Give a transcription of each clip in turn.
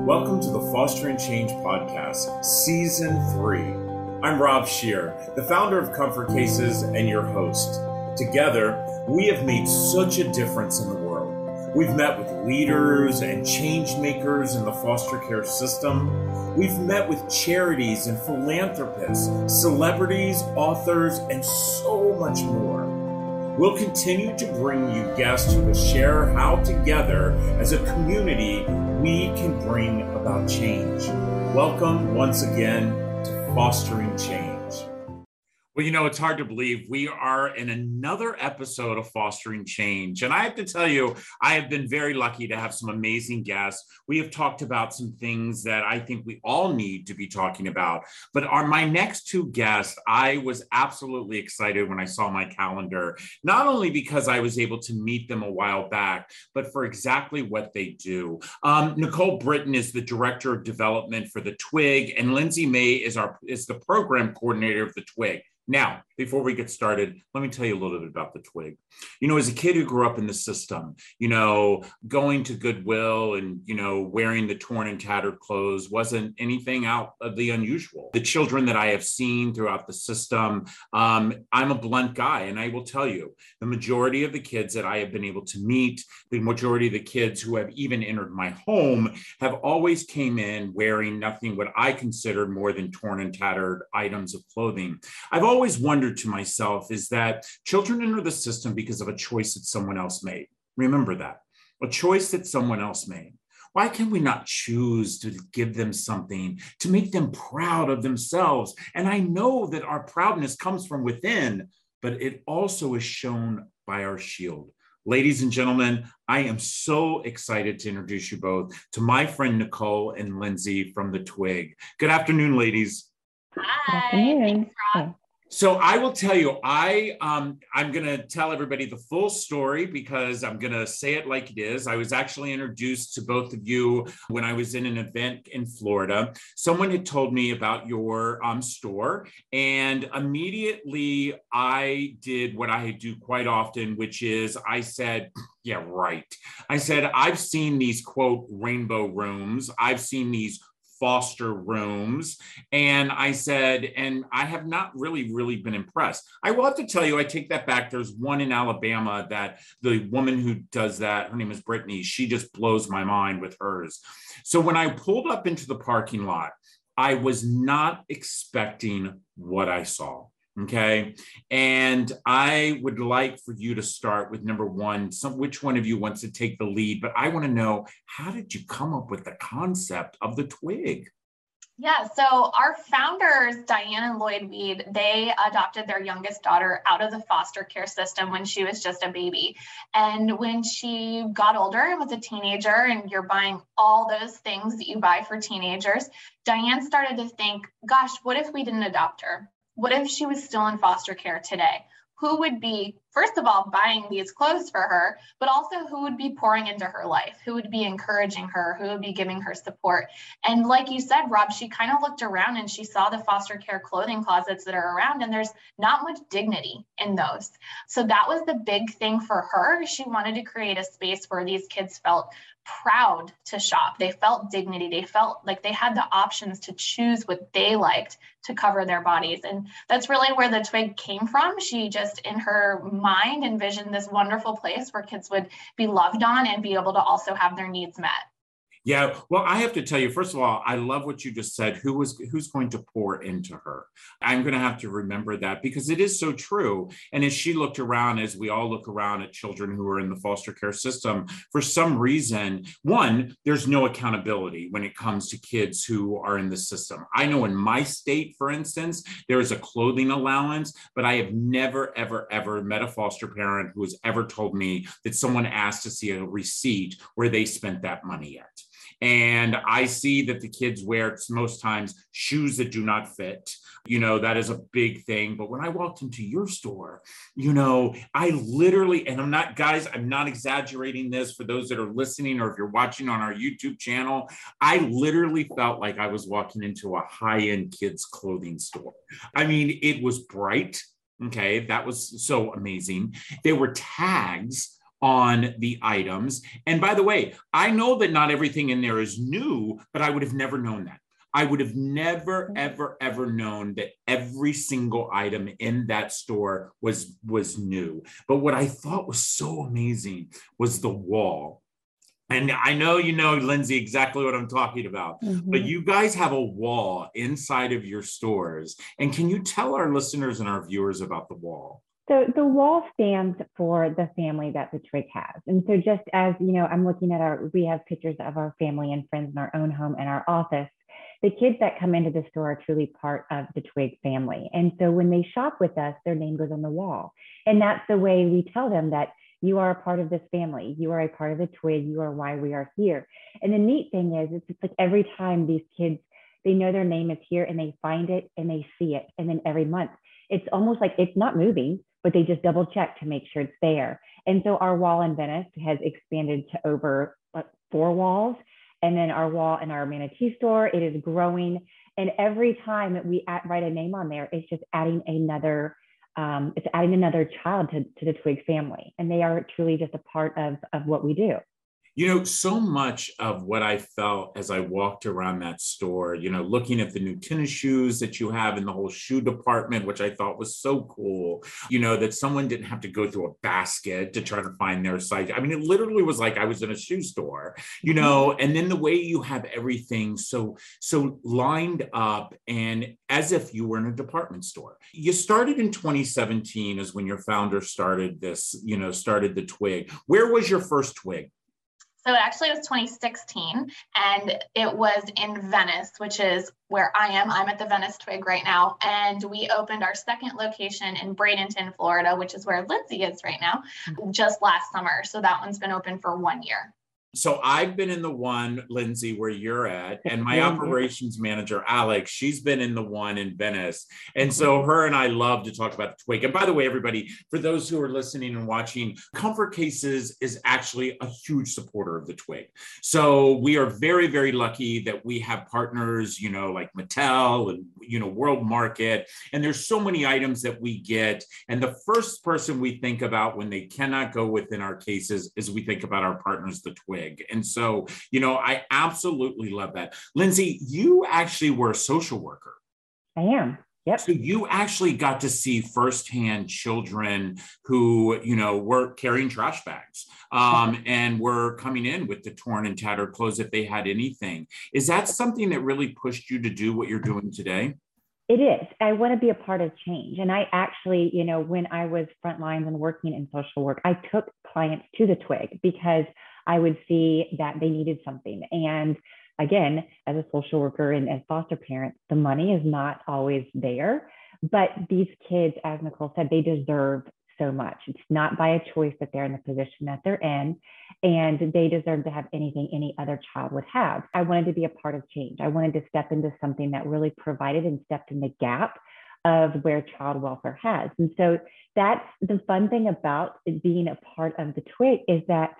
Welcome to the Fostering Change Podcast, Season 3. I'm Rob Scheer, the founder of Comfort Cases and your host. Together, we have made such a difference in the world. We've met with leaders and change makers in the foster care system. We've met with charities and philanthropists, celebrities, authors, and so much more. We'll continue to bring you guests who will share how together as a community we can bring about change. Welcome once again to Fostering Change. Well, you know, it's hard to believe we are in another episode of Fostering Change. And I have to tell you, I have been very lucky to have some amazing guests. We have talked about some things that I think we all need to be talking about. But are my next two guests, I was absolutely excited when I saw my calendar, not only because I was able to meet them a while back, but for exactly what they do. Um, Nicole Britton is the director of development for the Twig, and Lindsay May is our is the program coordinator of the Twig. Now, before we get started, let me tell you a little bit about the twig. You know, as a kid who grew up in the system, you know, going to Goodwill and, you know, wearing the torn and tattered clothes wasn't anything out of the unusual. The children that I have seen throughout the system, um, I'm a blunt guy, and I will tell you the majority of the kids that I have been able to meet, the majority of the kids who have even entered my home have always came in wearing nothing what I considered more than torn and tattered items of clothing. I've always wondered to myself is that children enter the system because of a choice that someone else made. Remember that a choice that someone else made. Why can we not choose to give them something to make them proud of themselves? And I know that our proudness comes from within, but it also is shown by our shield. Ladies and gentlemen, I am so excited to introduce you both to my friend Nicole and Lindsay from the Twig. Good afternoon, ladies. Hi. Thanks, Rob. So I will tell you, I um, I'm going to tell everybody the full story because I'm going to say it like it is. I was actually introduced to both of you when I was in an event in Florida. Someone had told me about your um, store, and immediately I did what I do quite often, which is I said. Yeah, right. I said, I've seen these quote rainbow rooms. I've seen these foster rooms. And I said, and I have not really, really been impressed. I will have to tell you, I take that back. There's one in Alabama that the woman who does that, her name is Brittany, she just blows my mind with hers. So when I pulled up into the parking lot, I was not expecting what I saw. Okay. And I would like for you to start with number one, some, which one of you wants to take the lead? But I want to know how did you come up with the concept of the twig? Yeah, so our founders, Diane and Lloyd Weed, they adopted their youngest daughter out of the foster care system when she was just a baby. And when she got older and was a teenager, and you're buying all those things that you buy for teenagers, Diane started to think, gosh, what if we didn't adopt her? What if she was still in foster care today? Who would be, first of all, buying these clothes for her, but also who would be pouring into her life? Who would be encouraging her? Who would be giving her support? And like you said, Rob, she kind of looked around and she saw the foster care clothing closets that are around, and there's not much dignity in those. So that was the big thing for her. She wanted to create a space where these kids felt proud to shop. They felt dignity. They felt like they had the options to choose what they liked to cover their bodies. And that's really where the twig came from. She just, in her mind, envisioned this wonderful place where kids would be loved on and be able to also have their needs met. Yeah, well, I have to tell you, first of all, I love what you just said. Who was who's going to pour into her? I'm going to have to remember that because it is so true. And as she looked around, as we all look around at children who are in the foster care system, for some reason, one, there's no accountability when it comes to kids who are in the system. I know in my state, for instance, there is a clothing allowance, but I have never, ever, ever met a foster parent who has ever told me that someone asked to see a receipt where they spent that money at. And I see that the kids wear most times shoes that do not fit. You know, that is a big thing. But when I walked into your store, you know, I literally, and I'm not, guys, I'm not exaggerating this for those that are listening or if you're watching on our YouTube channel, I literally felt like I was walking into a high end kids' clothing store. I mean, it was bright. Okay. That was so amazing. There were tags on the items. And by the way, I know that not everything in there is new, but I would have never known that. I would have never, mm-hmm. ever, ever known that every single item in that store was was new. But what I thought was so amazing was the wall. And I know you know, Lindsay, exactly what I'm talking about. Mm-hmm. But you guys have a wall inside of your stores. And can you tell our listeners and our viewers about the wall? So the wall stands for the family that the twig has. And so just as, you know, I'm looking at our, we have pictures of our family and friends in our own home and our office the kids that come into the store are truly part of the Twig family. And so when they shop with us, their name goes on the wall. And that's the way we tell them that you are a part of this family. You are a part of the Twig. You are why we are here. And the neat thing is, it's, it's like every time these kids, they know their name is here and they find it and they see it. And then every month, it's almost like it's not moving, but they just double check to make sure it's there. And so our wall in Venice has expanded to over four walls. And then our wall in our manatee store, it is growing. And every time that we add, write a name on there, it's just adding another, um, it's adding another child to, to the Twig family. And they are truly just a part of, of what we do. You know, so much of what I felt as I walked around that store, you know, looking at the new tennis shoes that you have in the whole shoe department, which I thought was so cool, you know, that someone didn't have to go through a basket to try to find their size. I mean, it literally was like I was in a shoe store, you know, mm-hmm. and then the way you have everything so, so lined up and as if you were in a department store. You started in 2017 is when your founder started this, you know, started the twig. Where was your first twig? So it actually was 2016 and it was in Venice, which is where I am. I'm at the Venice Twig right now. And we opened our second location in Bradenton, Florida, which is where Lindsay is right now, mm. just last summer. So that one's been open for one year so I've been in the one, Lindsay, where you're at, and my operations manager, Alex, she's been in the one in Venice. And so mm-hmm. her and I love to talk about the Twig. And by the way, everybody, for those who are listening and watching, Comfort Cases is actually a huge supporter of the Twig. So we are very, very lucky that we have partners, you know, like Mattel and, you know, World Market. And there's so many items that we get. And the first person we think about when they cannot go within our cases is we think about our partners, the Twig big. And so, you know, I absolutely love that. Lindsay, you actually were a social worker. I am. Yep. So you actually got to see firsthand children who, you know, were carrying trash bags um, and were coming in with the torn and tattered clothes if they had anything. Is that something that really pushed you to do what you're doing today? It is. I want to be a part of change. And I actually, you know, when I was front lines and working in social work, I took clients to the twig because I would see that they needed something. And again, as a social worker and as foster parents, the money is not always there. But these kids, as Nicole said, they deserve so much. It's not by a choice that they're in the position that they're in, and they deserve to have anything any other child would have. I wanted to be a part of change. I wanted to step into something that really provided and stepped in the gap of where child welfare has. And so that's the fun thing about being a part of the twig is that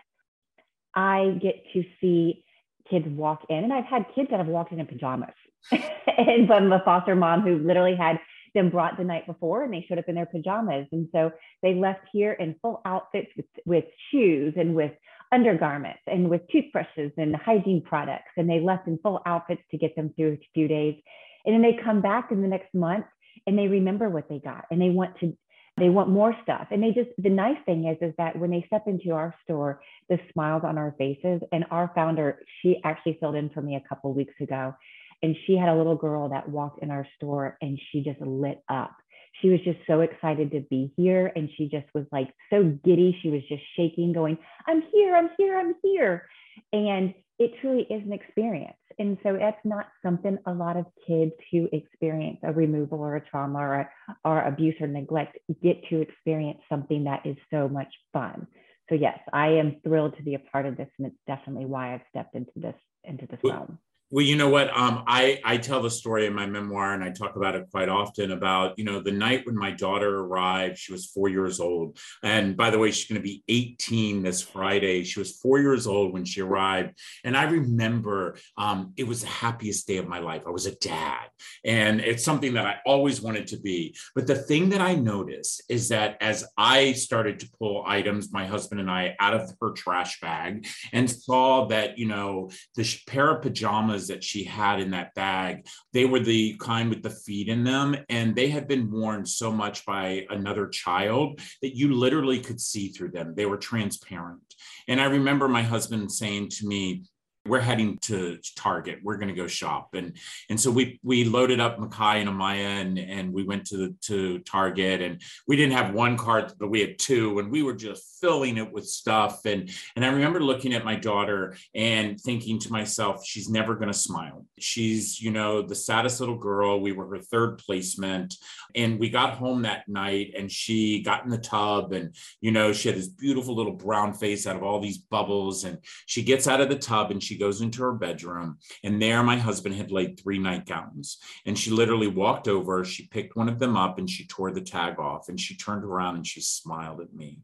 I get to see kids walk in, and I've had kids that have walked in in pajamas. and from a foster mom who literally had them brought the night before and they showed up in their pajamas. And so they left here in full outfits with, with shoes and with undergarments and with toothbrushes and hygiene products. And they left in full outfits to get them through a few days. And then they come back in the next month and they remember what they got and they want to they want more stuff. And they just, the nice thing is, is that when they step into our store, the smiles on our faces. And our founder, she actually filled in for me a couple weeks ago. And she had a little girl that walked in our store and she just lit up. She was just so excited to be here. And she just was like so giddy. She was just shaking, going, I'm here, I'm here, I'm here. And it truly is an experience. And so that's not something a lot of kids who experience a removal or a trauma or, or abuse or neglect get to experience something that is so much fun. So yes, I am thrilled to be a part of this, and it's definitely why I've stepped into this into this realm. Well, you know what? Um, I I tell the story in my memoir, and I talk about it quite often. About you know the night when my daughter arrived. She was four years old, and by the way, she's going to be 18 this Friday. She was four years old when she arrived, and I remember um, it was the happiest day of my life. I was a dad, and it's something that I always wanted to be. But the thing that I noticed is that as I started to pull items, my husband and I, out of her trash bag, and saw that you know the pair of pajamas that she had in that bag, they were the kind with the feet in them. And they had been worn so much by another child that you literally could see through them. They were transparent. And I remember my husband saying to me, we're heading to Target. We're going to go shop, and and so we we loaded up Makai and Amaya, and and we went to the to Target, and we didn't have one cart, but we had two, and we were just filling it with stuff, and and I remember looking at my daughter and thinking to myself, she's never going to smile. She's you know the saddest little girl. We were her third placement, and we got home that night, and she got in the tub, and you know she had this beautiful little brown face out of all these bubbles, and she gets out of the tub, and she she goes into her bedroom, and there my husband had laid three nightgowns. And she literally walked over, she picked one of them up, and she tore the tag off. And she turned around and she smiled at me.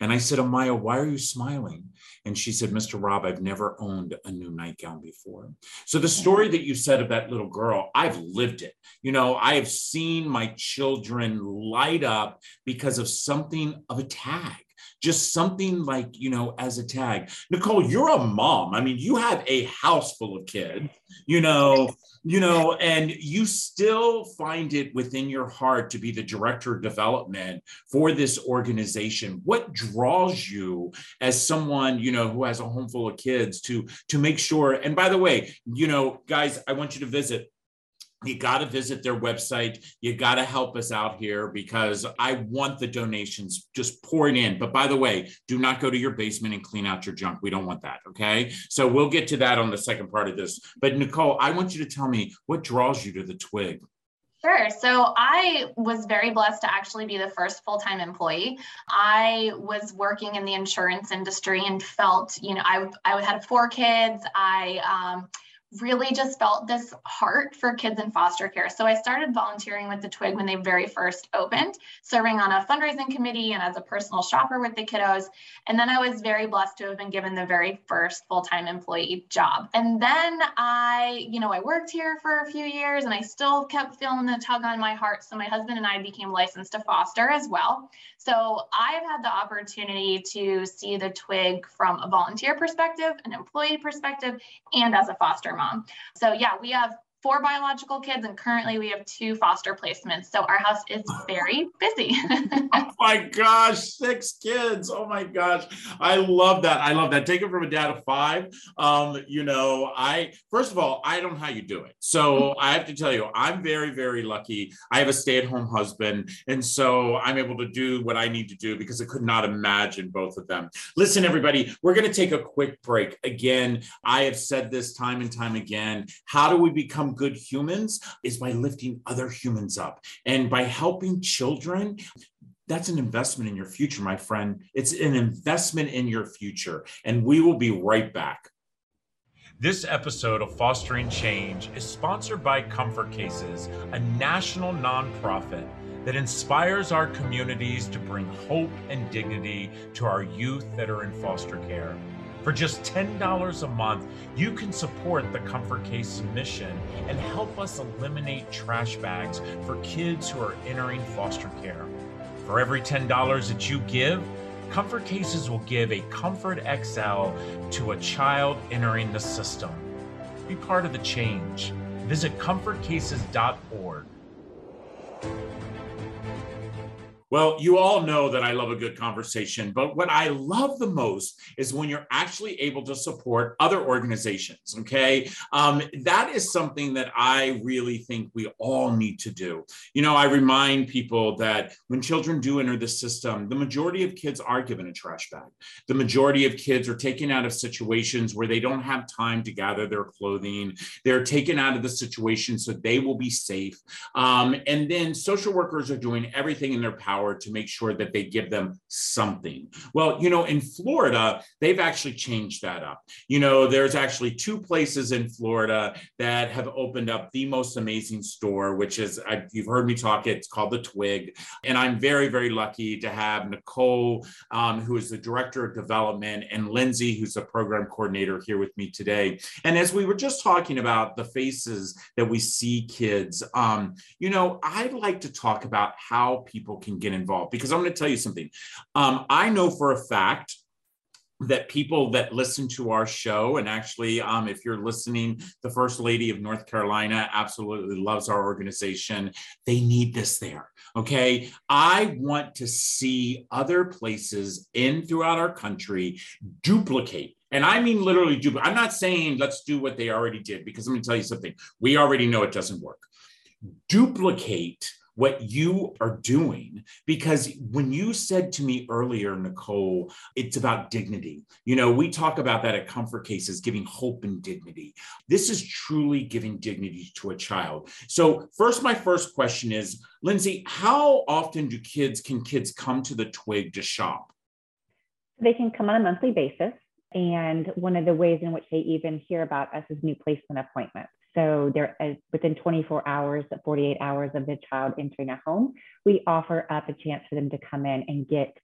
And I said, Amaya, why are you smiling? And she said, Mr. Rob, I've never owned a new nightgown before. So the story that you said of that little girl, I've lived it. You know, I have seen my children light up because of something of a tag just something like, you know, as a tag. Nicole, you're a mom. I mean, you have a house full of kids, you know, you know, and you still find it within your heart to be the director of development for this organization. What draws you as someone, you know, who has a home full of kids to to make sure, and by the way, you know, guys, I want you to visit you got to visit their website. You got to help us out here because I want the donations just pouring in. But by the way, do not go to your basement and clean out your junk. We don't want that. Okay. So we'll get to that on the second part of this. But Nicole, I want you to tell me what draws you to the twig. Sure. So I was very blessed to actually be the first full time employee. I was working in the insurance industry and felt, you know, I, I had four kids. I, um, really just felt this heart for kids in foster care. So I started volunteering with the Twig when they very first opened, serving on a fundraising committee and as a personal shopper with the kiddos. And then I was very blessed to have been given the very first full-time employee job. And then I, you know, I worked here for a few years and I still kept feeling the tug on my heart. So my husband and I became licensed to foster as well. So I've had the opportunity to see the Twig from a volunteer perspective, an employee perspective, and as a foster mom. So yeah, we have four biological kids, and currently we have two foster placements. So our house is very busy. oh my gosh, six kids. Oh my gosh. I love that. I love that. Take it from a dad of five. Um, you know, I first of all, I don't know how you do it. So I have to tell you, I'm very, very lucky. I have a stay-at-home husband, and so I'm able to do what I need to do because I could not imagine both of them. Listen, everybody, we're going to take a quick break. Again, I have said this time and time again. How do we become become good humans is by lifting other humans up and by helping children that's an investment in your future, my friend. It's an investment in your future. And we will be right back. This episode of Fostering Change is sponsored by Comfort Cases, a national nonprofit that inspires our communities to bring hope and dignity to our youth that are in foster care. For just $10 a month, you can support the Comfort Case mission and help us eliminate trash bags for kids who are entering foster care. For every $10 that you give, Comfort Cases will give a Comfort XL to a child entering the system. Be part of the change. Visit comfortcases.org. Well, you all know that I love a good conversation, but what I love the most is when you're actually able to support other organizations. Okay. Um, that is something that I really think we all need to do. You know, I remind people that when children do enter the system, the majority of kids are given a trash bag. The majority of kids are taken out of situations where they don't have time to gather their clothing. They're taken out of the situation so they will be safe. Um, and then social workers are doing everything in their power hour to make sure that they give them something. Well, you know, in Florida, they've actually changed that up. You know, there's actually two places in Florida that have opened up the most amazing store, which is, I, you've heard me talk, it's called The Twig. And I'm very, very lucky to have Nicole, um, who is the director of development, and Lindsay, who's the program coordinator here with me today. And as we were just talking about the faces that we see kids, um, you know, I'd like to talk about how people can get involved because I'm going to tell you something. Um, I know for a fact that people that listen to our show and actually um, if you're listening the first lady of north carolina absolutely loves our organization they need this there okay i want to see other places in throughout our country duplicate and I mean literally duplicate. I'm not saying let's do what they already did because I'm going to tell you something. We already know it doesn't work. Duplicate what you are doing. Because when you said to me earlier, Nicole, it's about dignity. You know, we talk about that at Comfort Cases, giving hope and dignity. This is truly giving dignity to a child. So, first, my first question is Lindsay, how often do kids, can kids come to the twig to shop? They can come on a monthly basis. And one of the ways in which they even hear about us is new placement appointments. So they're uh, within 24 hours, 48 hours of the child entering a home, we offer up a chance for them to come in and get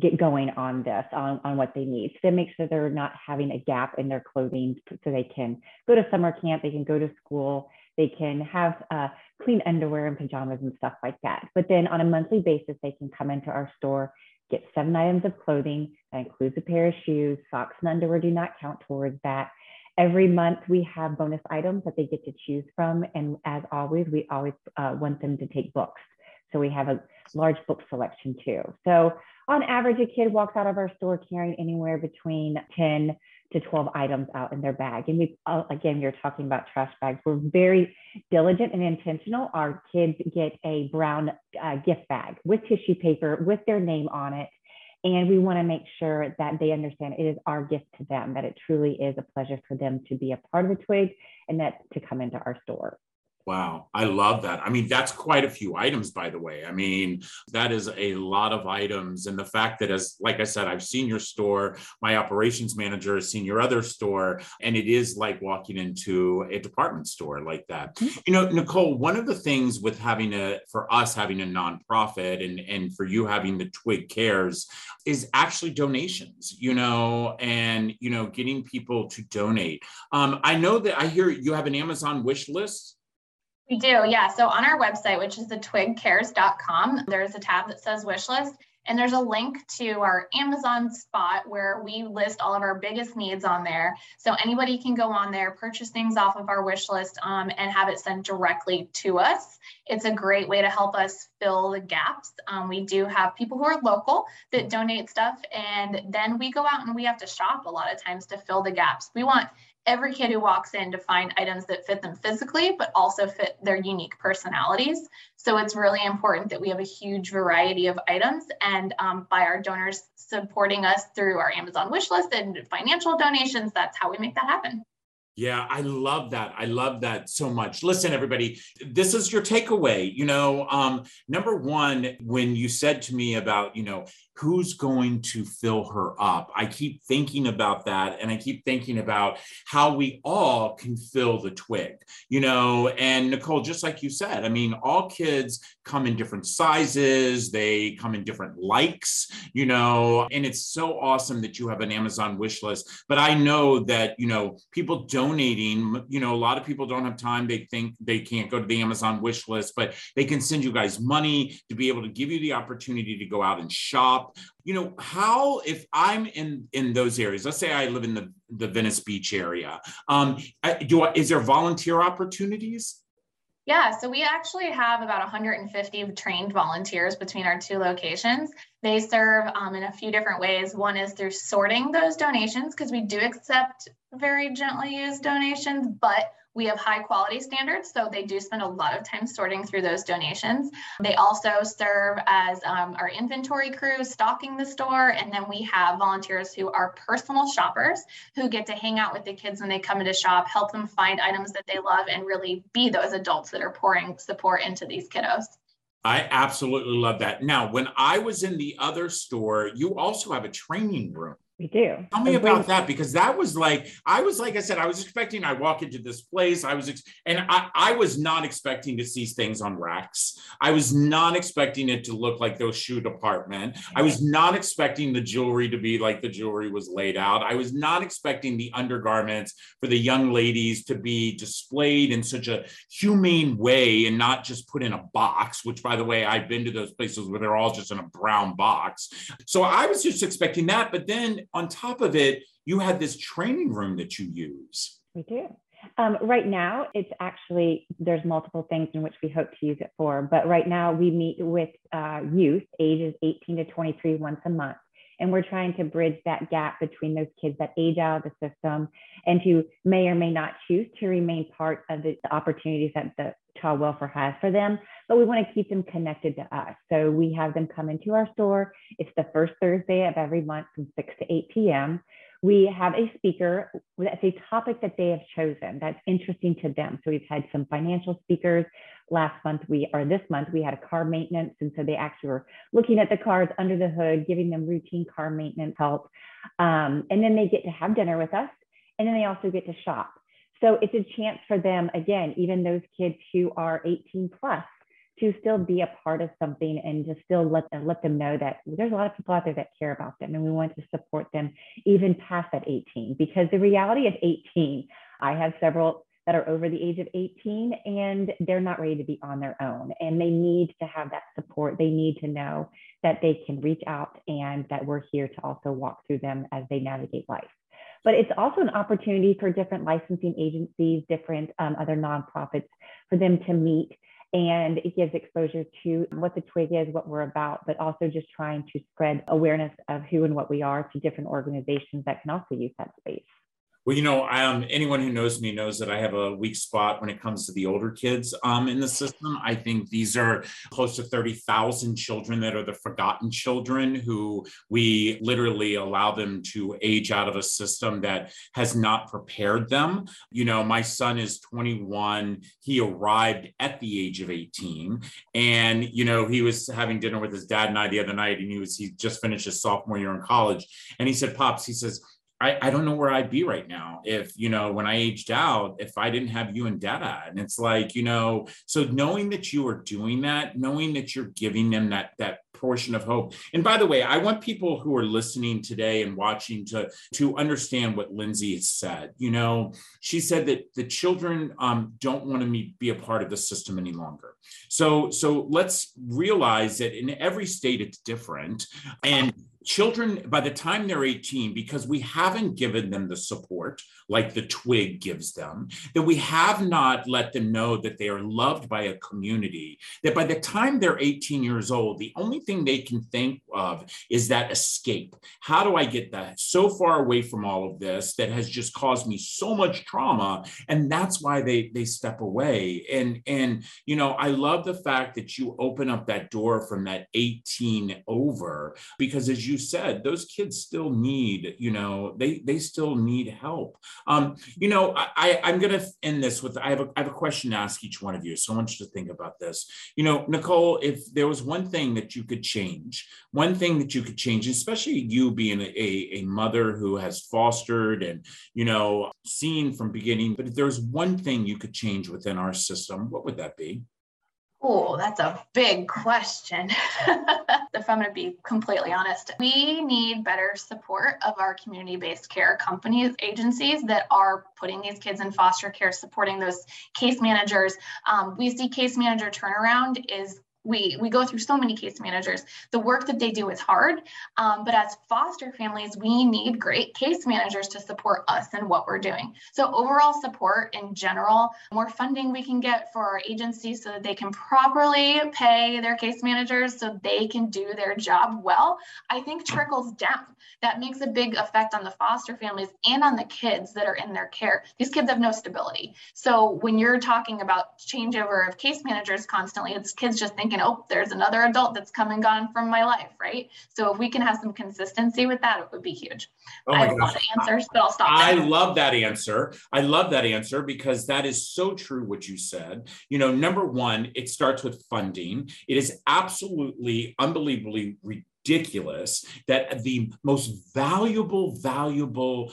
get going on this, on, on what they need. So make sure they're not having a gap in their clothing so they can go to summer camp, they can go to school, they can have uh, clean underwear and pajamas and stuff like that. But then on a monthly basis, they can come into our store, get seven items of clothing. That includes a pair of shoes, socks and underwear do not count towards that. Every month we have bonus items that they get to choose from. And as always, we always uh, want them to take books. So we have a large book selection too. So on average, a kid walks out of our store carrying anywhere between 10 to 12 items out in their bag. And we, uh, again, you're talking about trash bags. We're very diligent and intentional. Our kids get a brown uh, gift bag with tissue paper with their name on it and we want to make sure that they understand it is our gift to them, that it truly is a pleasure for them to be a part of the twig and that to come into our store. Wow, I love that. I mean, that's quite a few items, by the way. I mean, that is a lot of items. And the fact that, as like I said, I've seen your store, my operations manager has seen your other store, and it is like walking into a department store like that. Mm-hmm. You know, Nicole, one of the things with having a, for us having a nonprofit and, and for you having the Twig Cares is actually donations, you know, and, you know, getting people to donate. Um, I know that I hear you have an Amazon wish list. We do, yeah. So on our website, which is the twigcares.com, there's a tab that says wish list. And there's a link to our Amazon spot where we list all of our biggest needs on there. So anybody can go on there, purchase things off of our wish list, um, and have it sent directly to us. It's a great way to help us fill the gaps. Um, we do have people who are local that donate stuff, and then we go out and we have to shop a lot of times to fill the gaps. We want every kid who walks in to find items that fit them physically, but also fit their unique personalities. So it's really important that we have a huge variety of items. And um, by our donors supporting us through our Amazon wish list and financial donations, that's how we make that happen. Yeah, I love that. I love that so much. Listen, everybody, this is your takeaway. You know, um, number one, when you said to me about, you know, who's going to fill her up? I keep thinking about that. And I keep thinking about how we all can fill the twig, you know. And Nicole, just like you said, I mean, all kids come in different sizes, they come in different likes, you know. And it's so awesome that you have an Amazon wish list. But I know that, you know, people donating, you know, a lot of people don't have time. They think they can't go to the Amazon wish list, but they can send you guys money to be able to give you the opportunity to go out and shop you know how if i'm in in those areas let's say i live in the the venice beach area um do I, is there volunteer opportunities yeah, so we actually have about 150 trained volunteers between our two locations. They serve um, in a few different ways. One is through sorting those donations because we do accept very gently used donations, but we have high quality standards, so they do spend a lot of time sorting through those donations. They also serve as um, our inventory crew stocking the store, and then we have volunteers who are personal shoppers who get to hang out with the kids when they come into shop, help them find items that they love, and really be those adults that are pouring support into these kiddos. I absolutely love that. Now, when I was in the other store, you also have a training room. We do. Tell me about that because that was like I was like I said I was expecting I walk into this place I was ex- and I I was not expecting to see things on racks. I was not expecting it to look like those shoe department. I was not expecting the jewelry to be like the jewelry was laid out. I was not expecting the undergarments for the young ladies to be displayed in such a humane way and not just put in a box. Which by the way I've been to those places where they're all just in a brown box. So I was just expecting that, but then on top of it, you had this training room that you use. We do. Um, right now, it's actually, there's multiple things in which we hope to use it for. But right now, we meet with uh, youth ages 18 to 23 once a month. And we're trying to bridge that gap between those kids that age out of the system and who may or may not choose to remain part of the, the opportunities that the child welfare has for them, but we want to keep them connected to us. So we have them come into our store. It's the first Thursday of every month from 6 to 8 p.m. We have a speaker that's a topic that they have chosen that's interesting to them. So we've had some financial speakers. Last month, we or this month, we had a car maintenance. And so they actually were looking at the cars under the hood, giving them routine car maintenance help. Um, and then they get to have dinner with us. And then they also get to shop. So it's a chance for them, again, even those kids who are 18 plus, to still be a part of something and to still let them, let them know that there's a lot of people out there that care about them and we want to support them even past that 18 because the reality of 18 i have several that are over the age of 18 and they're not ready to be on their own. And they need to have that support. They need to know that they can reach out and that we're here to also walk through them as they navigate life but it's also an opportunity for different licensing agencies, different um, other nonprofits for them to meet. And it gives exposure to what the twig is, what we're about, but also just trying to spread awareness of who and what we are to different organizations that can also use that space. Well, you know, um, anyone who knows me knows that I have a weak spot when it comes to the older kids um, in the system. I think these are close to 30,000 children that are the forgotten children who we literally allow them to age out of a system that has not prepared them. You know, my son is 21. He arrived at the age of 18. And, you know, he was having dinner with his dad and I the other night, and he was, he just finished his sophomore year in college. And he said, Pops, he says, I, I don't know where I'd be right now if, you know, when I aged out, if I didn't have you and dada. And it's like, you know, so knowing that you are doing that, knowing that you're giving them that, that portion of hope. And by the way, I want people who are listening today and watching to, to understand what Lindsay has said. You know, she said that the children um, don't want to be a part of the system any longer. So, so let's realize that in every state it's different. And children by the time they're 18 because we haven't given them the support like the twig gives them that we have not let them know that they are loved by a community that by the time they're 18 years old the only thing they can think of is that escape. How do i get that? So far away from all of this that has just caused me so much trauma and that's why they they step away. And and you know i love the fact that you open up that door from that 18 over because as you you said, those kids still need, you know, they they still need help. Um, you know, I, I'm going to end this with I have a I have a question to ask each one of you, so I want you to think about this. You know, Nicole, if there was one thing that you could change, one thing that you could change, especially you being a, a mother who has fostered and you know seen from beginning, but if there's one thing you could change within our system, what would that be? Oh, that's a big question. if I'm going to be completely honest, we need better support of our community based care companies, agencies that are putting these kids in foster care, supporting those case managers. Um, we see case manager turnaround is we we go through so many case managers. The work that they do is hard um, but as foster families we need great case managers to support us and what we're doing. So overall support in general more funding we can get for our agencies so that they can properly pay their case managers so they can do their job well i think trickles down. That makes a big effect on the foster families and on the kids that are in their care. These kids have no stability. So when you're talking about changeover of case managers constantly it's kids just thinking thinking, oh, there's another adult that's come and gone from my life, right? So if we can have some consistency with that, it would be huge. Oh I have gosh. lot answers, but I'll stop. I love that answer. I love that answer because that is so true what you said. You know, number one, it starts with funding. It is absolutely unbelievably ridiculous that the most valuable, valuable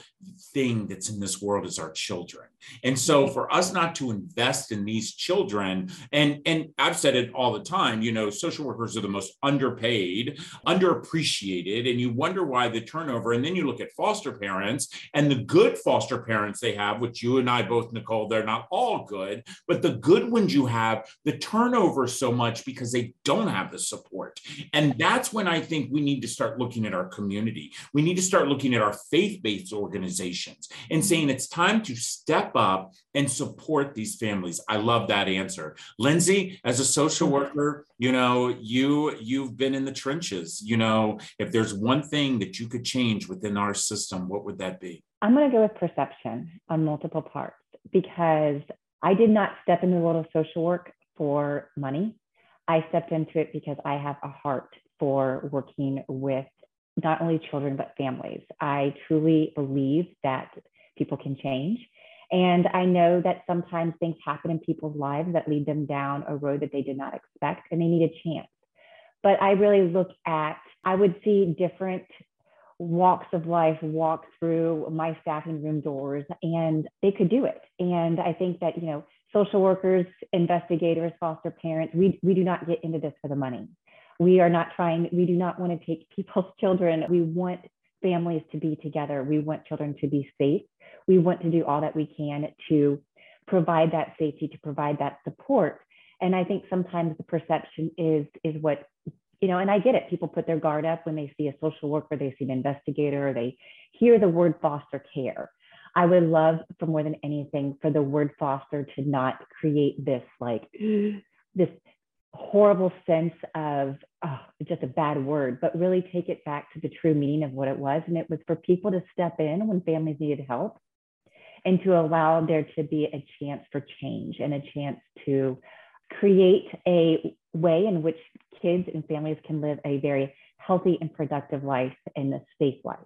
thing that's in this world is our children. And so for us not to invest in these children, and, and I've said it all the time, you know, social workers are the most underpaid, underappreciated, and you wonder why the turnover. And then you look at foster parents and the good foster parents they have, which you and I both, Nicole, they're not all good, but the good ones you have, the turnover so much because they don't have the support. And that's when I think we need to start looking at our community. We need to start looking at our faith-based organizations and saying it's time to step step up and support these families? I love that answer. Lindsay, as a social mm-hmm. worker, you know, you you've been in the trenches. You know, if there's one thing that you could change within our system, what would that be? I'm going to go with perception on multiple parts because I did not step into the world of social work for money. I stepped into it because I have a heart for working with not only children, but families. I truly believe that people can change. And I know that sometimes things happen in people's lives that lead them down a road that they did not expect and they need a chance. But I really look at, I would see different walks of life walk through my staffing room doors and they could do it. And I think that, you know, social workers, investigators, foster parents, we, we do not get into this for the money. We are not trying, we do not want to take people's children. We want families to be together. We want children to be safe we want to do all that we can to provide that safety, to provide that support. And I think sometimes the perception is is what you know, and I get it. People put their guard up when they see a social worker, they see an investigator, or they hear the word foster care. I would love for more than anything for the word foster to not create this like this horrible sense of oh, just a bad word, but really take it back to the true meaning of what it was. And it was for people to step in when families needed help and to allow there to be a chance for change and a chance to create a way in which kids and families can live a very healthy and productive life and a safe life.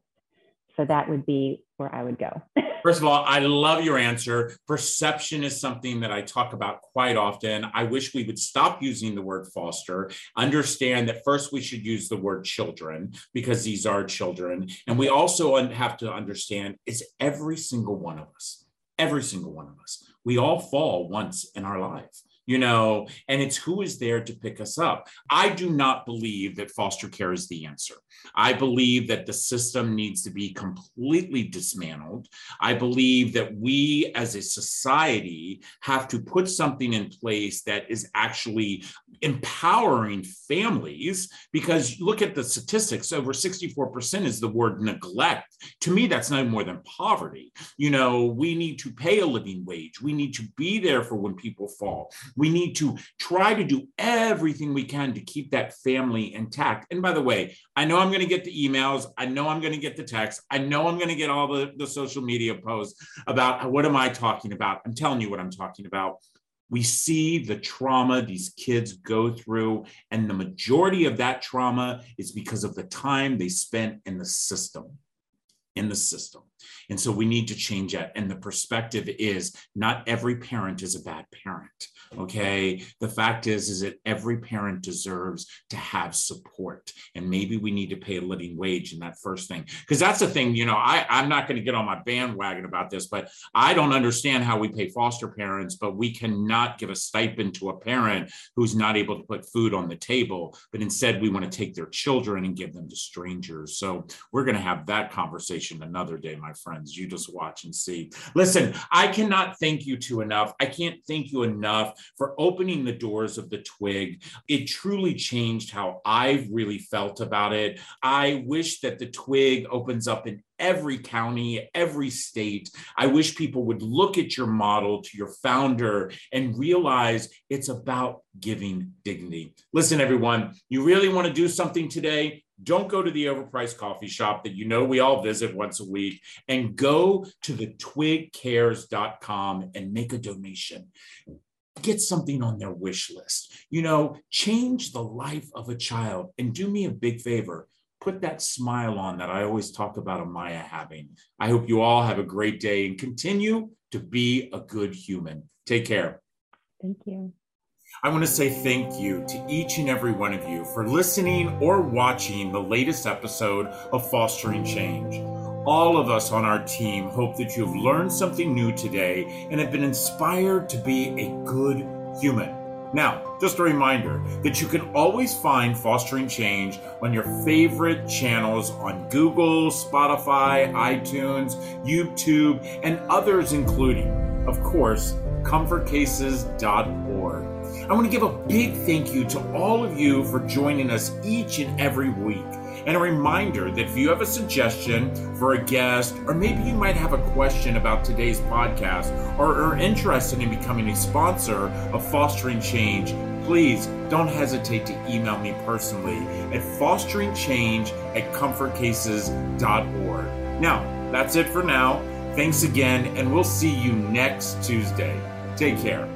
So that would be where I would go. First of all, I love your answer. Perception is something that I talk about quite often. I wish we would stop using the word foster, understand that first we should use the word children because these are children. And we also have to understand it's every single one of us, every single one of us. We all fall once in our life you know, and it's who is there to pick us up. I do not believe that foster care is the answer. I believe that the system needs to be completely dismantled. I believe that we as a society have to put something in place that is actually empowering families because look at the statistics over 64% is the word neglect. To me, that's no more than poverty. You know, we need to pay a living wage, we need to be there for when people fall. We need to try to do everything we can to keep that family intact. And by the way, I know I'm going to get the emails. I know I'm going to get the text. I know I'm going to get all the, the social media posts about what am I talking about. I'm telling you what I'm talking about. We see the trauma these kids go through, and the majority of that trauma is because of the time they spent in the system. In the system. And so we need to change that. And the perspective is not every parent is a bad parent. Okay. The fact is, is that every parent deserves to have support. And maybe we need to pay a living wage in that first thing. Because that's the thing, you know, I, I'm not going to get on my bandwagon about this, but I don't understand how we pay foster parents, but we cannot give a stipend to a parent who's not able to put food on the table. But instead, we want to take their children and give them to strangers. So we're going to have that conversation another day, my friends. You just watch and see. Listen, I cannot thank you to enough. I can't thank you enough for opening the doors of the twig. It truly changed how I've really felt about it. I wish that the twig opens up in every county, every state. I wish people would look at your model, to your founder, and realize it's about giving dignity. Listen, everyone, you really want to do something today? Don't go to the overpriced coffee shop that you know we all visit once a week and go to the twigcares.com and make a donation get something on their wish list. You know, change the life of a child and do me a big favor. Put that smile on that I always talk about Amaya having. I hope you all have a great day and continue to be a good human. Take care. Thank you. I want to say thank you to each and every one of you for listening or watching the latest episode of Fostering Change. All of us on our team hope that you have learned something new today and have been inspired to be a good human. Now, just a reminder that you can always find Fostering Change on your favorite channels on Google, Spotify, iTunes, YouTube, and others, including, of course, comfortcases.org. I want to give a big thank you to all of you for joining us each and every week. And a reminder that if you have a suggestion for a guest, or maybe you might have a question about today's podcast, or are interested in becoming a sponsor of Fostering Change, please don't hesitate to email me personally at fosteringchange at comfortcases.org. Now, that's it for now. Thanks again, and we'll see you next Tuesday. Take care.